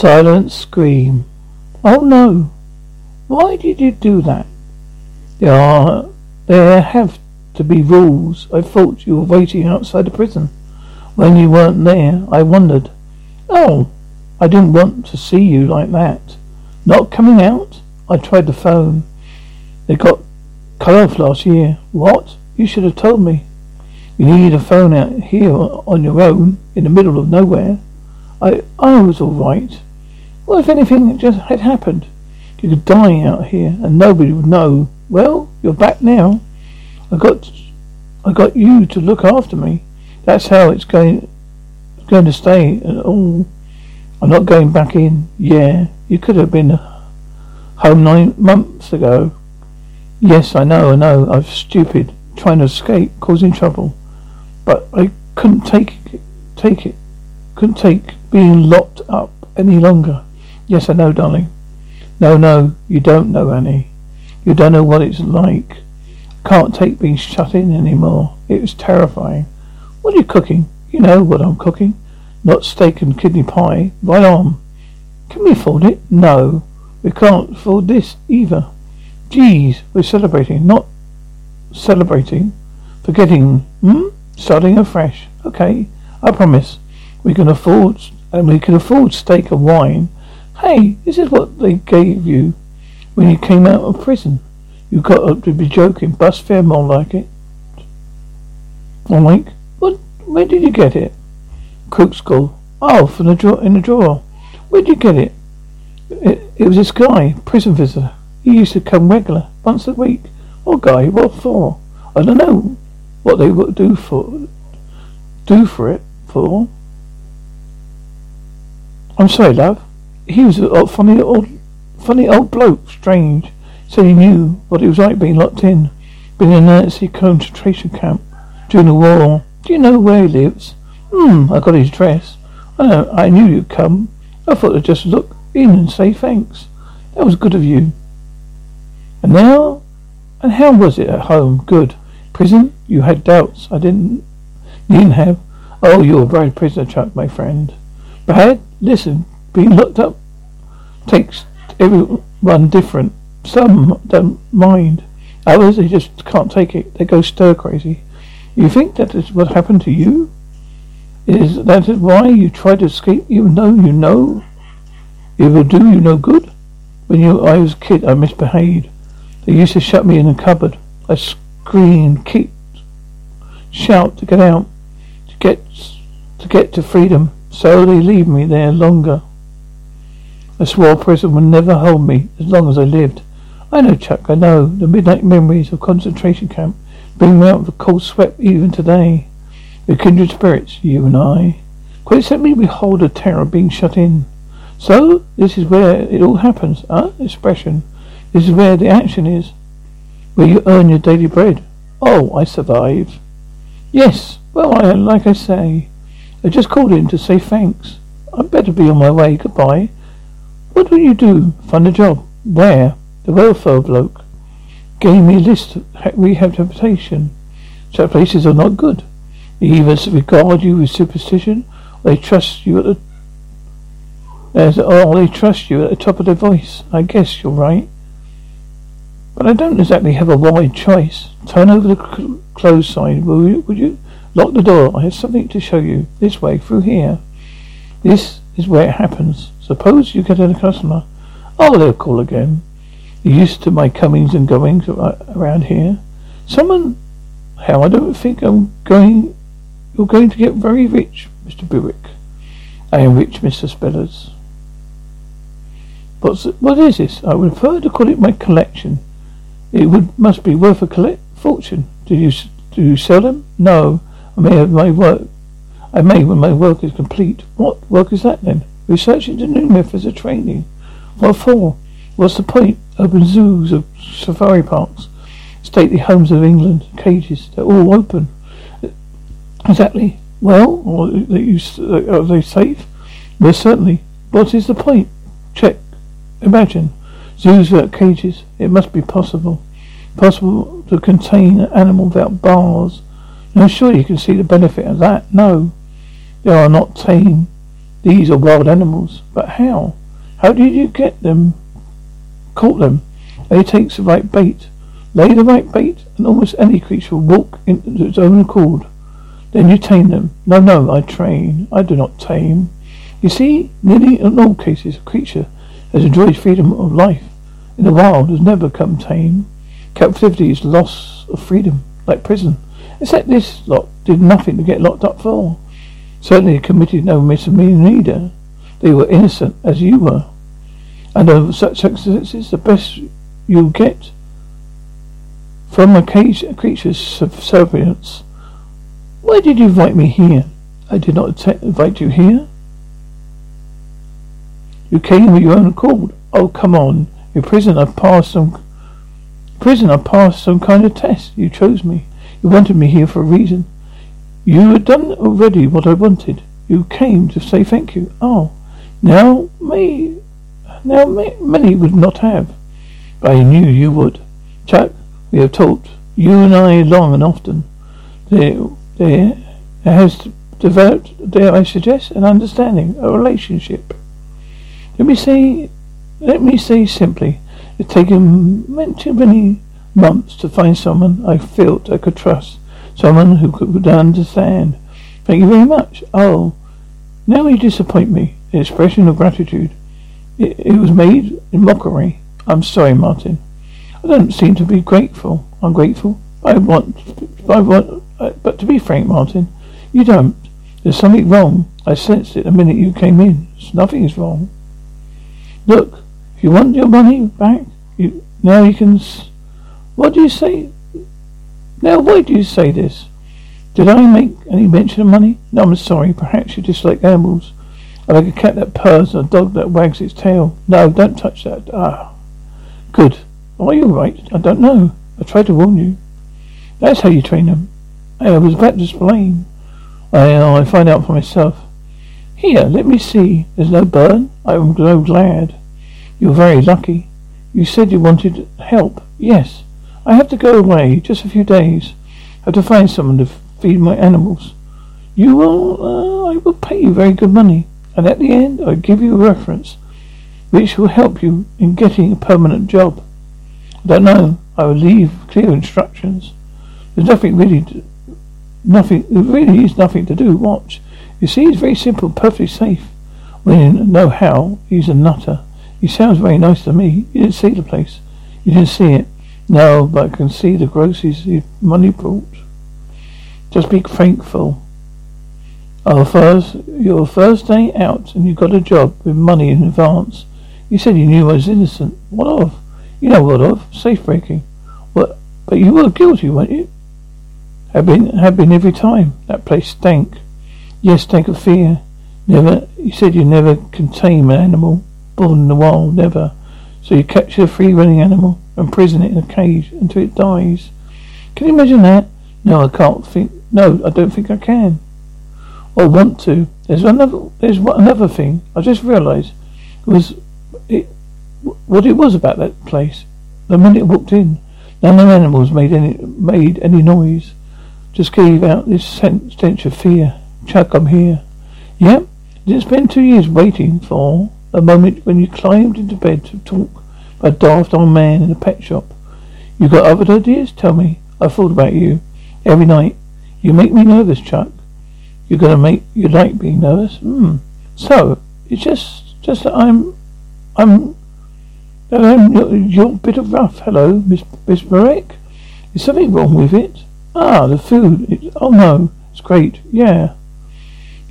Silent scream. Oh no. Why did you do that? There are there have to be rules. I thought you were waiting outside the prison. When you weren't there, I wondered. Oh, I didn't want to see you like that. Not coming out? I tried the phone. They got cut off last year. What? You should have told me. You need a phone out here on your own in the middle of nowhere. I I was all right. What if anything just had happened? You could die out here and nobody would know. Well, you're back now. I got I got you to look after me. That's how it's going going to stay at all. I'm not going back in. Yeah, you could have been home nine months ago. Yes, I know, I know. I'm stupid, trying to escape, causing trouble. But I couldn't take take it. Couldn't take being locked up any longer. Yes, I know, darling. No, no, you don't know, Annie. You don't know what it's like. Can't take being shut in anymore. It was terrifying. What are you cooking? You know what I'm cooking. Not steak and kidney pie. Right on. Can we afford it? No. We can't afford this either. Geez, we're celebrating, not celebrating. Forgetting, hmm? Starting afresh. Okay, I promise. We can afford, and we can afford steak and wine. Hey, this is what they gave you when you came out of prison. You got up to be joking. Bus fare more like it. I'm like, what? Where did you get it? Cook school. Oh, from the drawer in the drawer. Where did you get it? It, it was this guy, prison visitor. He used to come regular, once a week. What guy? What for? I don't know what they would do for do for it for. I'm sorry, love. He was a funny old funny old bloke, strange. Said he knew what it was like being locked in. Been in a Nazi concentration camp during the war. Do you know where he lives? Hmm, I got his address. I know I knew you'd come. I thought I'd just look in and say thanks. That was good of you. And now and how was it at home? Good. Prison? You had doubts. I didn't you didn't have. Oh, you're a brave prisoner, Chuck, my friend. Bad? Listen, being locked up takes everyone different. Some don't mind. Others, they just can't take it. They go stir crazy. You think that is what happened to you? Is that why you try to escape even though you know it will do you no good? When you, I was a kid, I misbehaved. They used to shut me in a cupboard. I screamed, kicked, shout to get out, to get to get to freedom. So they leave me there longer. I swore prison would never hold me as long as I lived. I know, Chuck, I know. The midnight memories of concentration camp bring me out of the cold sweat even today. We're kindred spirits, you and I. Quite simply, we hold a terror of being shut in. So, this is where it all happens, huh? Expression. This is where the action is. Where you earn your daily bread. Oh, I survive. Yes, well, I, like I say, I just called in to say thanks. I'd better be on my way. Goodbye. What will you do? Find a job. Where? The welfare bloke gave me a list of rehabilitation. Such places are not good. They either regard you with superstition, or they trust you at the as, or they trust you at the top of their voice. I guess you're right. But I don't exactly have a wide choice. Turn over the cl- closed side, will you? Would you? Lock the door. I have something to show you. This way, through here. This is where it happens. Suppose you get a customer. Oh, they'll call again. You're used to my comings and goings around here. Someone, how I don't think I'm going, you're going to get very rich, Mr. Buick. I am rich, Mr. Spillers. What's, what is this? I would prefer to call it my collection. It would must be worth a collect fortune. Do you do you sell them? No. I may have my work. I may when my work is complete. What work is that then? Researching the new methods of training. What for? What's the point? Open zoos of safari parks, stately homes of England, cages. They're all open. Exactly. Well, are they, are they safe? Well, certainly. What is the point? Check. Imagine. Zoos without cages. It must be possible. Possible to contain an animal without bars. Now surely you can see the benefit of that. No. They are not tame. These are wild animals. But how? How did you get them? Caught them? They takes the right bait. Lay the right bait and almost any creature will walk into its own accord. Then you tame them. No, no, I train. I do not tame. You see, nearly in all cases, a creature has enjoyed freedom of life in the wild has never come tame. Captivity is loss of freedom, like prison. Except this lot did nothing to get locked up for. Certainly committed no misdemeanor either. They were innocent as you were. Under such circumstances, the best you'll get from a cage, a creature's surveillance. Why did you invite me here? I did not invite you here. You came of your own accord. Oh, come on. Your prisoner passed some prisoner passed some kind of test. You chose me. You wanted me here for a reason. You had done already what I wanted. You came to say thank you. Oh, now may now may, many would not have. But I knew you would. Chuck, we have talked, you and I, long and often. There, there has developed, dare I suggest, an understanding, a relationship. Let me say, let me say simply, it's taken too many months to find someone I felt I could trust, someone who could understand. Thank you very much. Oh, now you disappoint me. An expression of gratitude. It, it was made in mockery. I'm sorry, Martin. I don't seem to be grateful. I'm grateful. I want, I want, uh, but to be frank, Martin, you don't. There's something wrong. I sensed it the minute you came in. Nothing is wrong. Look, if you want your money back, you now you can. What do you say? Now, why do you say this? Did I make any mention of money? No, I'm sorry. Perhaps you dislike animals. I like a cat that purrs and a dog that wags its tail. No, don't touch that. Ah, good. Are you right? I don't know. I tried to warn you. That's how you train them. I was about to explain. I, uh, I find out for myself. Here, let me see. There's no burn? I'm so glad. You're very lucky. You said you wanted help. Yes. I have to go away. Just a few days. I have to find someone to feed my animals. You will, uh, I will pay you very good money. And at the end, I'll give you a reference, which will help you in getting a permanent job. I don't know. I will leave clear instructions. There's nothing really, to, nothing, there really is nothing to do. Watch. You see, it's very simple, perfectly safe. When you know how, he's a nutter. He sounds very nice to me. You didn't see the place. You didn't see it. No, but I can see the groceries the money brought. Just be thankful. Our first, your first day out, and you got a job with money in advance. You said you knew I was innocent. What of? You know what of? Safe breaking. What? But you were guilty, weren't you? Have been, have been every time. That place stank. Yes, take of fear. Never, you said you never can tame an animal born in the wild, never. So you capture a free running animal and prison it in a cage until it dies. Can you imagine that? No, I can't think. No, I don't think I can. Or want to. There's another. There's another thing. I just realised was it what it was about that place. The minute I walked in, none of the animals made any made any noise. Just gave out this stench of fear. Chuck, I'm here. Yep. Didn't spend two years waiting for a moment when you climbed into bed to talk a daft old man in a pet shop. You got other ideas? Tell me. I've thought about you. Every night. You make me nervous, Chuck. You're gonna make you like being nervous? Hmm. So, It's just, just that I'm, I'm, I'm your, your bit of rough. Hello, Miss, Miss Marek. Is something wrong with it? Ah, the food. It, oh no, it's great. Yeah.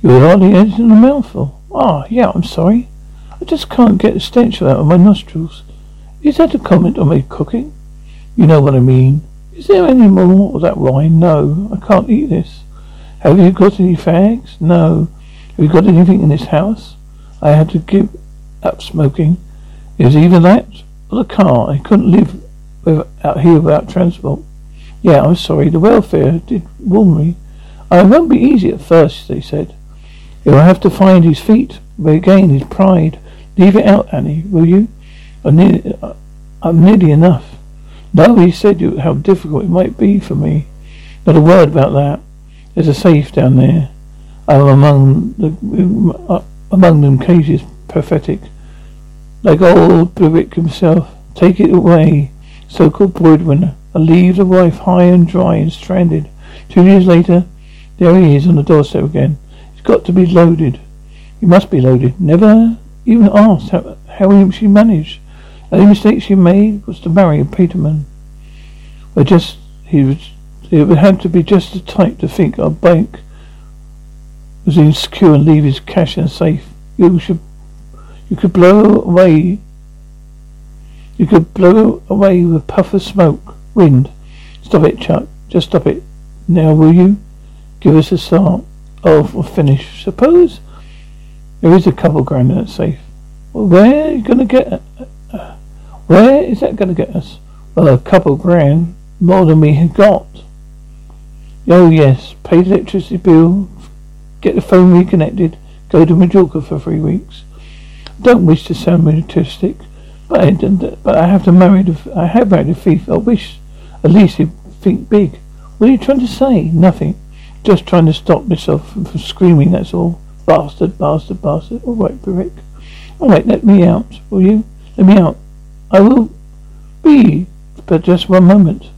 You're hardly anything a mouthful. Ah, yeah, I'm sorry. I just can't get the stench out of my nostrils. Is that a comment on my cooking? You know what I mean. Is there any more of that wine? No, I can't eat this. Have you got any fags? No. Have you got anything in this house? I had to give up smoking. It was either that or the car. I couldn't live out here without transport. Yeah, I'm sorry. The welfare did warn me. It won't be easy at first, they said. He'll have to find his feet, regain his pride. Leave it out, Annie, will you? I'm nearly, I'm nearly enough. No, he said how difficult it might be for me. Not a word about that. There's a safe down there. I'm among the uh, among them cages, prophetic. Like old Bibick himself. Take it away, so-called breadwinner, and leave the wife high and dry and stranded. Two years later, there he is on the doorstep again. He's got to be loaded. He must be loaded. Never even asked how, how she managed. The only mistake she made was to marry a Peterman. But just he was it would have to be just the type to think our bank was insecure and leave his cash in a safe. You should you could blow away you could blow away with a puff of smoke. Wind. Stop it, Chuck. Just stop it. Now will you? Give us a start of a finish. Suppose there is a couple grand in that safe. Well, where are you to get uh, Where is that going to get us? Well, a couple of grand more than we had got. Oh, yes. Pay the electricity bill, get the phone reconnected, go to Majorca for three weeks. Don't wish to sound militaristic, but I, but I have to marry the, I have married a thief. I wish at least he'd think big. What are you trying to say? Nothing. Just trying to stop myself from, from screaming, that's all. Bastard, bastard, bastard. All right, Brick. All right, let me out, will you? Let me out. I will be, but just one moment.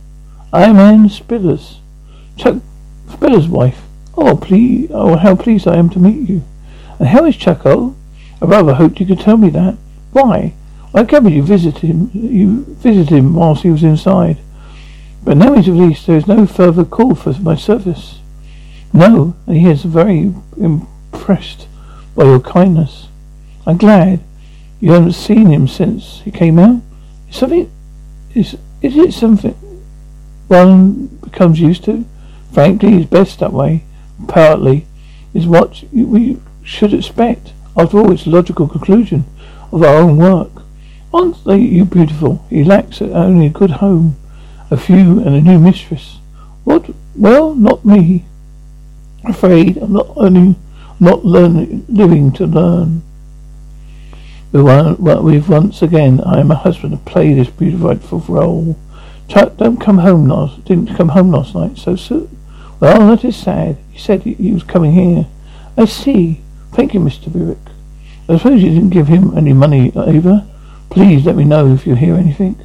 I am Anne Spillers, Chuck Spiller's wife. Oh, please, oh, how pleased I am to meet you. And how is Chucko? I rather hoped you could tell me that. Why? I gathered you visited him. You visited him whilst he was inside. But now he's released. There is no further call for my service. No, and he is very impressed by your kindness. I'm glad you haven't seen him since he came out. Is something is is it something one becomes used to? Frankly, it's best that way. Partly is what we should expect. After all, it's a logical conclusion of our own work. Aren't they you beautiful? He lacks only a good home, a few, and a new mistress. What? Well, not me. Afraid I'm not only not learning, living to learn. We've once again, I am a husband to play this beautiful role. Chuck, don't come home last, didn't come home last night so soon. Well, that is sad. He said he, was coming here. I see. Thank you, Mr. Bibick. I suppose you didn't give him any money either. Please let me know if you hear anything.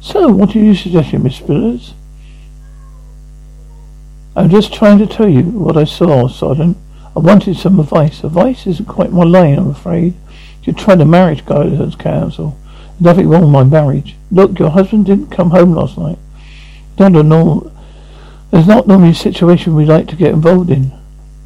So, what are you suggesting, Miss Spillers? I'm just trying to tell you what I saw, Sergeant. I wanted some advice. Advice isn't quite my lane, I'm afraid. You tried the marriage guidance council. Nothing wrong with my marriage. Look, your husband didn't come home last night. Not a normal. There's not normally a situation we'd like to get involved in.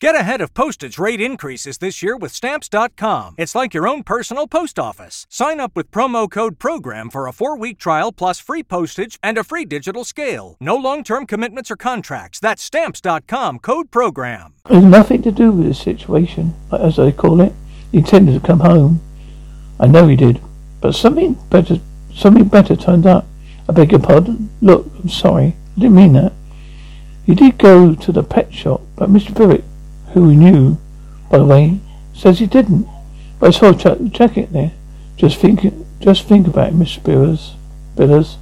Get ahead of postage rate increases this year with Stamps.com. It's like your own personal post office. Sign up with promo code PROGRAM for a four week trial plus free postage and a free digital scale. No long term commitments or contracts. That's Stamps.com code PROGRAM. It's nothing to do with the situation, as they call it. He intended to come home. I know he did. But something better something better turned up. I beg your pardon? Look, I'm sorry. I didn't mean that. He did go to the pet shop, but Mr. Bibick who knew, by the way, says he didn't. But I saw a jacket there. Just think, just think about it, Miss Spillers. Billers.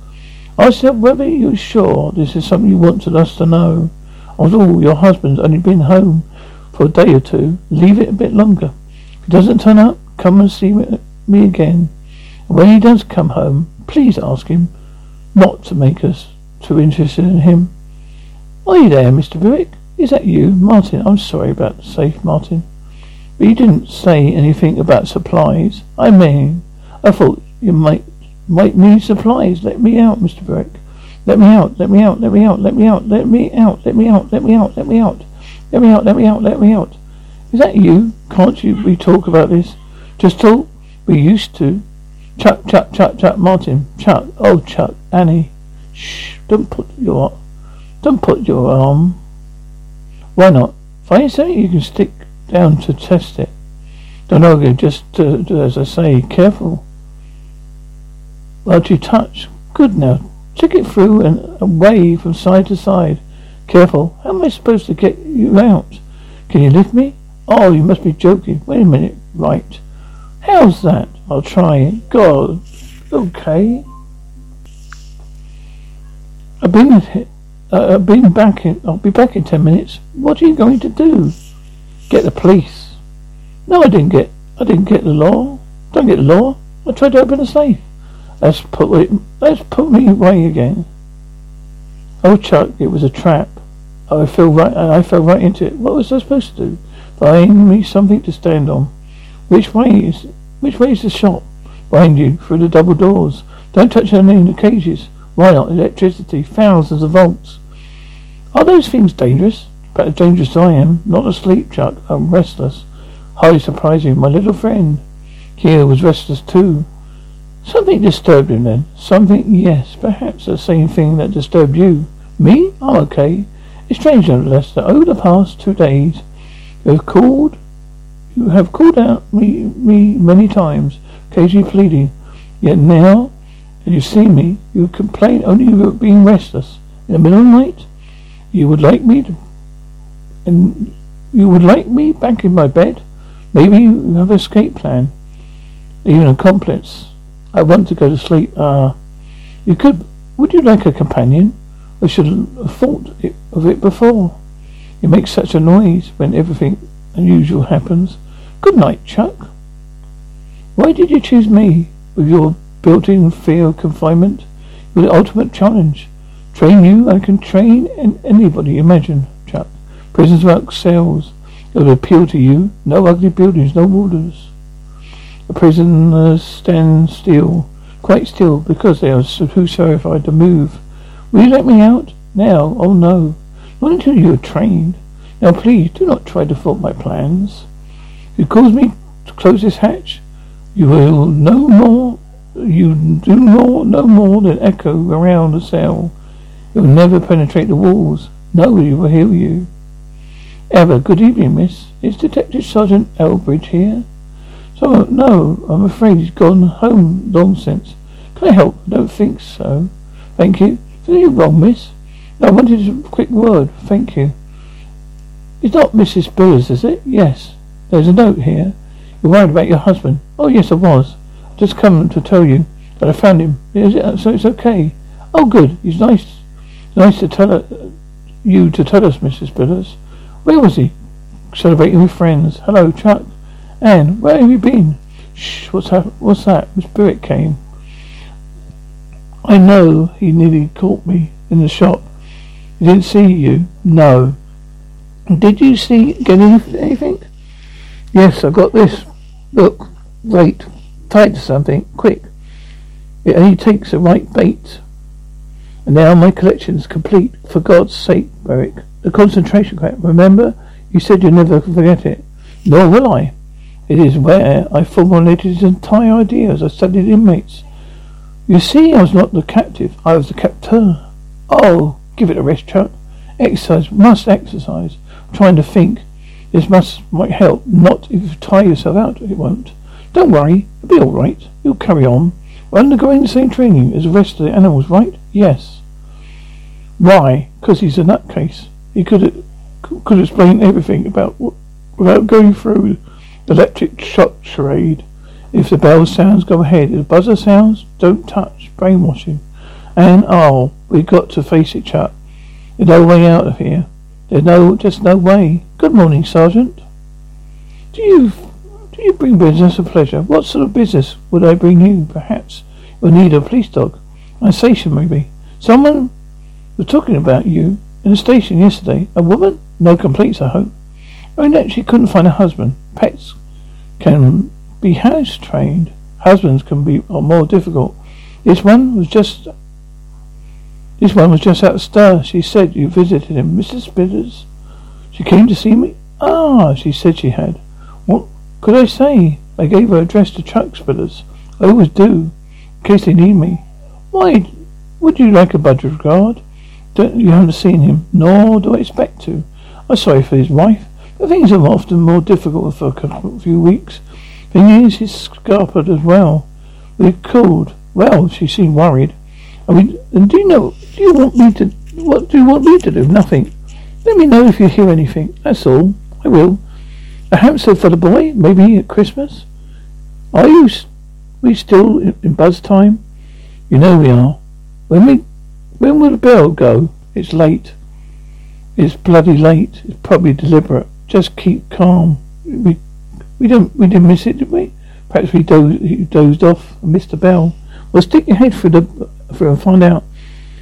I said whether you're sure this is something you wanted us to know. After all, your husband's only been home for a day or two. Leave it a bit longer. If he doesn't turn up, come and see me again. And when he does come home, please ask him not to make us too interested in him. Are you there, Mr. Buick? Is that you? Martin, I'm sorry about safe, Martin. But you didn't say anything about supplies. I mean, I thought you might might need supplies. Let me out, Mr. Buick. Let me out, let me out, let me out, let me out, let me out, let me out, let me out, let me out. Let me out, let me out, let me out. Is that you? Can't you we talk about this? Just talk? We used to. Chuck, Chuck, Chuck, Chuck, Martin, Chuck, oh Chuck, Annie. Shh, don't put your, don't put your arm. Why not? Find something you can stick down to test it. Don't argue, just uh, as I say, careful. What you touch? Good now. Check it through and away from side to side. Careful. How am I supposed to get you out? Can you lift me? Oh, you must be joking. Wait a minute. Right. How's that? I'll try it. God. Okay. I've been uh, I've been back in. I'll be back in ten minutes. What are you going to do? Get the police. No, I didn't get. I didn't get the law. Don't get the law. I tried to open the safe. Let's put it. Let's put me away again. Oh, Chuck, it was a trap. I fell right. I fell right into it. What was I supposed to do? Find me something to stand on. Which way is? Which way is the shop? Behind you, through the double doors. Don't touch any of the cages. Why not? Electricity, thousands of volts. Are those things dangerous? But as dangerous as I am. Not asleep, Chuck. I'm restless. Highly surprising. My little friend. Kia was restless too. Something disturbed him then. Something, yes, perhaps the same thing that disturbed you. Me? I'm okay. It's strange, nonetheless, that over the past two days you have called, you have called out me, me many times, occasionally pleading. Yet now that you see me, you complain only of being restless. In the middle of the night, you would like me to, and you would like me back in my bed. Maybe you have an escape plan, even a accomplice. I want to go to sleep. Ah, uh, you could. Would you like a companion? I should have thought it, of it before. You make such a noise when everything unusual happens. Good night, Chuck. Why did you choose me with your built-in fear of confinement? You're the ultimate challenge. Train you, I can train anybody. Imagine, Chuck. Prisons work cells. It would appeal to you. No ugly buildings, no warders. The prisoners stand still, quite still, because they are too terrified to move. Will you let me out? Now? Oh no. Not until you are trained. Now please, do not try to thwart my plans. You cause me to close this hatch, you will no more, you do more, no more than echo around the cell. It will never penetrate the walls. Nobody will hear you. Ever. Good evening, miss. Is Detective Sergeant Elbridge here? So, no, I'm afraid he's gone home long since. Can I help? I don't think so. Thank you. Is anything wrong, miss? I wanted a quick word. Thank you. It's not Mrs. Spillers, is it? Yes. There's a note here. You're worried about your husband. Oh, yes, I was. Just come to tell you that I found him. It, so it's okay. Oh, good. He's nice. Nice to tell her, you to tell us, Mrs. Spillers. Where was he? Celebrating with friends. Hello, Chuck. Anne, where have you been? Shh, what's that? What's that? Miss Spirit came. I know he nearly caught me in the shop. He didn't see you? No. Did you see get anything? Yes, I got this. Look, wait, to something, quick. It only takes the right bait. And now my collection's complete. For God's sake, Beric. The concentration camp, remember? You said you'd never forget it. Nor will I. It is where I formulated his entire idea as I studied inmates. You see, I was not the captive, I was the captor. Oh, give it a rest, Chuck. Exercise, must exercise. I'm trying to think. This must might help. Not if you tie yourself out, it won't. Don't worry, it'll be all right. You'll carry on. We're undergoing the same training as the rest of the animals, right? Yes. Why? Because he's a nutcase. He could could explain everything about without going through the Electric shock charade. If the bell sounds, go ahead. If the buzzer sounds, don't touch. Brainwashing. And, oh, we've got to face it, Chuck. There's no way out of here. There's no, just no way. Good morning, Sergeant. Do you, do you bring business or pleasure? What sort of business would I bring you? Perhaps you'll need a police dog. A station, maybe. Someone was talking about you in the station yesterday. A woman? No complaints, I hope. I that she couldn't find a husband. Pets can be house trained. Husbands can be more difficult. This one was just this one was just out of stir. She said you visited him, Mrs. Spillers. She came to see me? Ah, she said she had. What could I say? I gave her address to Chuck Spillers. I always do, in case they need me. Why would you like a budget guard? Don't, you haven't seen him, nor do I expect to. I'm sorry for his wife, but things are often more difficult for a couple few weeks. Thing is, he's scarpered as well. We called. Well, she seemed worried. I mean, and do you know? Do you want me to? What do you want me to do? Nothing. Let me know if you hear anything. That's all. I will. A hamster for the boy, maybe at Christmas. Are you? We still in, buzz time? You know we are. When we, when will the bell go? It's late. It's bloody late. It's probably deliberate. Just keep calm. We, we don't, we didn't miss it, did we? Perhaps we dozed, dozed off and missed the bell. Well, stick your head through the through and find out.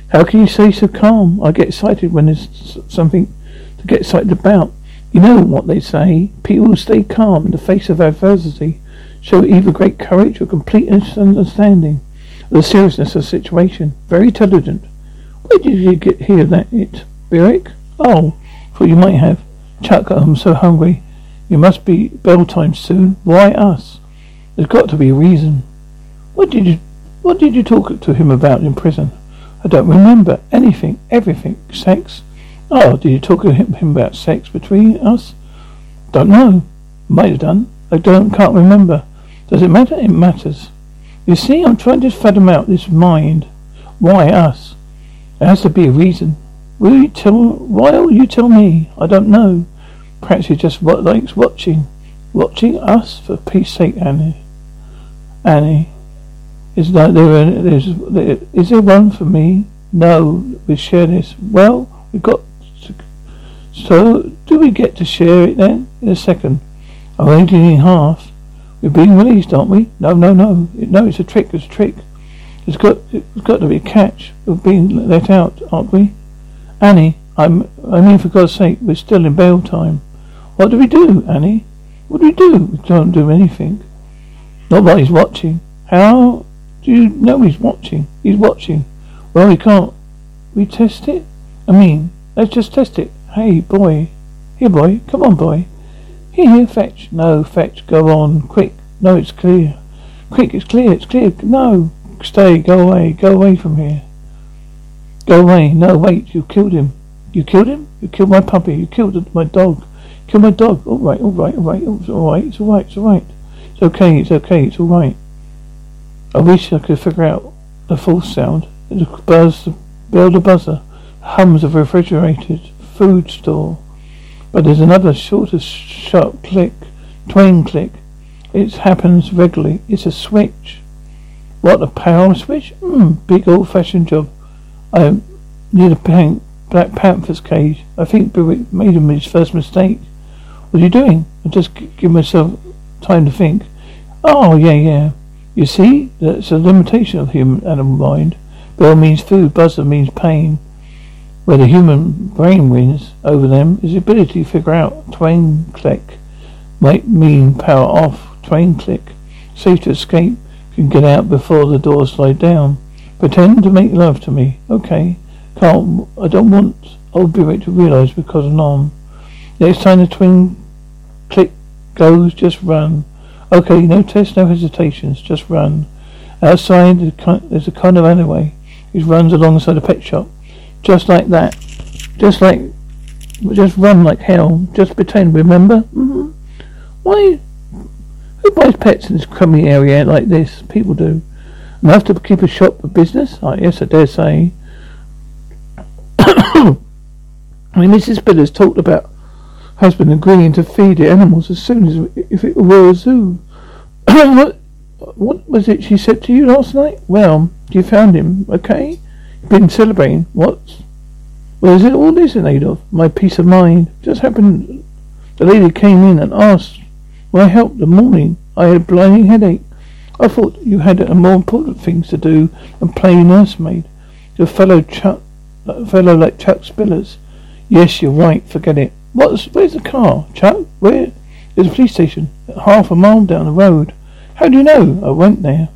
How can you stay so calm? I get excited when there's something to get excited about. You know what they say. People who stay calm in the face of adversity show either great courage or complete understanding of the seriousness of the situation. Very intelligent. Where did you get hear that it? Beric? Oh, thought you might have. Chuck, I'm so hungry. You must be bell time soon. Why us? There's got to be a reason. What did you what did you talk to him about in prison? I don't remember anything, everything. Sex? Oh, did you talk to him, about sex between us? Don't know. Might have done. I don't can't remember. Does it matter? It matters. You see, I'm trying to fathom out this mind. Why us? There has to be a reason. Will you tell? Why will you tell me? I don't know. Perhaps he just likes watching, watching us. For peace sake, Annie. Annie, is there? There, is there one for me? No, we share this. Well, we've got. So, do we get to share it then? In a second. I'm only in half. We're being released, aren't we? No, no, no. No, it's a trick. It's a trick. It's got. It's got to be a catch. We're being let out, aren't we? Annie, I'm. I mean, for God's sake, we're still in bail time. What do we do, Annie? What do we do? We don't do anything. Nobody's watching. How do you know he's watching? He's watching. Well, we can't. We test it? I mean, let's just test it. Hey, boy. Here, boy. Come on, boy. Here, here, fetch. No, fetch. Go on. Quick. No, it's clear. Quick, it's clear. It's clear. No. Stay. Go away. Go away from here. Go away. No, wait. You killed him. You killed him? You killed my puppy. You killed my dog. Kill my dog. All right, all right, all right. It's all right. It's all right. It's all right. It's okay. It's okay. It's all right. I wish I could figure out the false sound. The buzz, build a buzzer, hums of refrigerated food store. But there's another shorter, sharp click, twang click. It happens regularly. It's a switch. What a power switch? Hmm, big old-fashioned job. I need a paint Black Panther's cage. I think Beric made him his first mistake. What are you doing? I just give myself time to think. Oh, yeah, yeah. You see, that's a limitation of human animal mind. Bell means food, buzzer means pain. Where the human brain wins over them is the ability to figure out twain click might mean power off, twang click. Safe to escape, can get out before the door slide down. Pretend to make love to me. Okay. Can't, I don't want old Beric to realise because I'm on. Next time the twin click goes, just run. Okay, no tests, no hesitations, just run. Outside, there's a kind of alleyway which runs alongside a pet shop. Just like that. Just like, just run like hell. Just pretend, remember? Mm-hmm. Why? Who buys pets in this crummy area like this? People do. Enough to keep a shop for business? I yes, I dare say. I mean, Mrs. Spillers talked about husband agreeing to feed the animals as soon as if it were a zoo. what, what was it she said to you last night? Well, you found him, okay? Been celebrating. What? Well, is it all this in aid of? My peace of mind. Just happened the lady came in and asked when I helped the morning. I had a blinding headache. I thought you had more important things to do than play nursemaid. Your fellow Chuck, uh, a fellow like Chuck Spillers. Yes, you're right. Forget it. What's where's the car, Chuck? Where? There's a police station half a mile down the road. How do you know? I went there.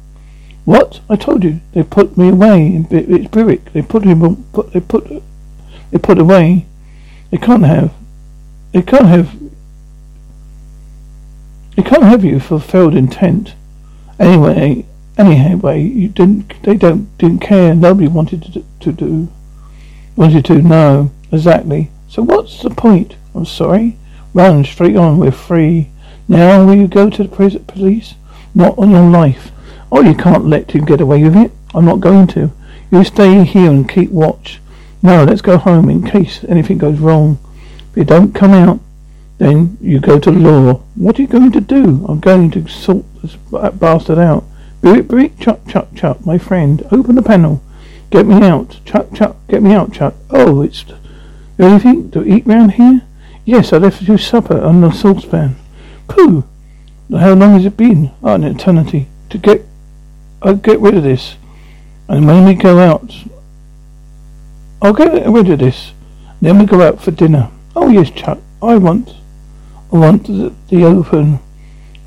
What? I told you. They put me away in it's Berwick. They put him. Put, they put. They put away. They can't have. They can't have. They can't have you for failed intent. Anyway, anyway, you didn't. They don't didn't care. Nobody wanted to, to do. Wanted to know exactly. So what's the point? I'm sorry. Run straight on. We're free. Now will you go to the police? Not on your life. Oh, you can't let him get away with it. I'm not going to. You stay here and keep watch. No, let's go home in case anything goes wrong. If you don't come out, then you go to law. What are you going to do? I'm going to sort this bastard out. Brick, brick, chuck, chuck, chuck, my friend. Open the panel. Get me out. Chuck, chuck, get me out, chuck. Oh, it's... Anything to eat round here? Yes, I left you supper on the saucepan. Pooh! How long has it been? Oh, an eternity. To get... I'll get rid of this. And when we go out... I'll get rid of this. Then we go out for dinner. Oh, yes, Chuck. I want... I want the, the open.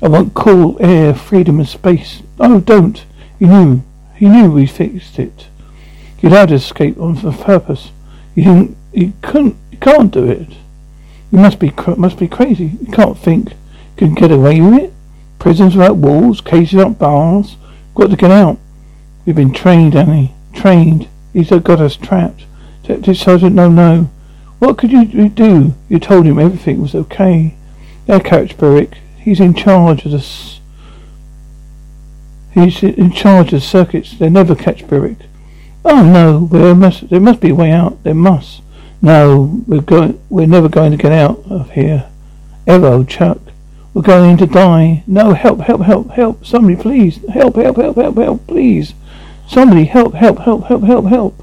I want cool air, freedom and space. Oh, don't. He knew. He knew we fixed it. He allowed us escape on for purpose. You didn't... You couldn't... You can't do it. You must be... Must be crazy. You can't think You can get away with it? Prisons without walls, cages without bars. Got to get out. We've been trained, Annie. Trained. He's got us trapped. Detective Sergeant, no, no. What could you do? You told him everything was okay. There, Coach Berwick. He's in charge of the... S- He's in charge of circuits. They never catch Berwick. Oh no, there must there must be a way out. There must. No, we're going. We're never going to get out of here. Ever, old Chuck. We're going to die. No, help, help, help, help. Somebody, please. Help, help, help, help, help, please. Somebody, help, help, help, help, help, help.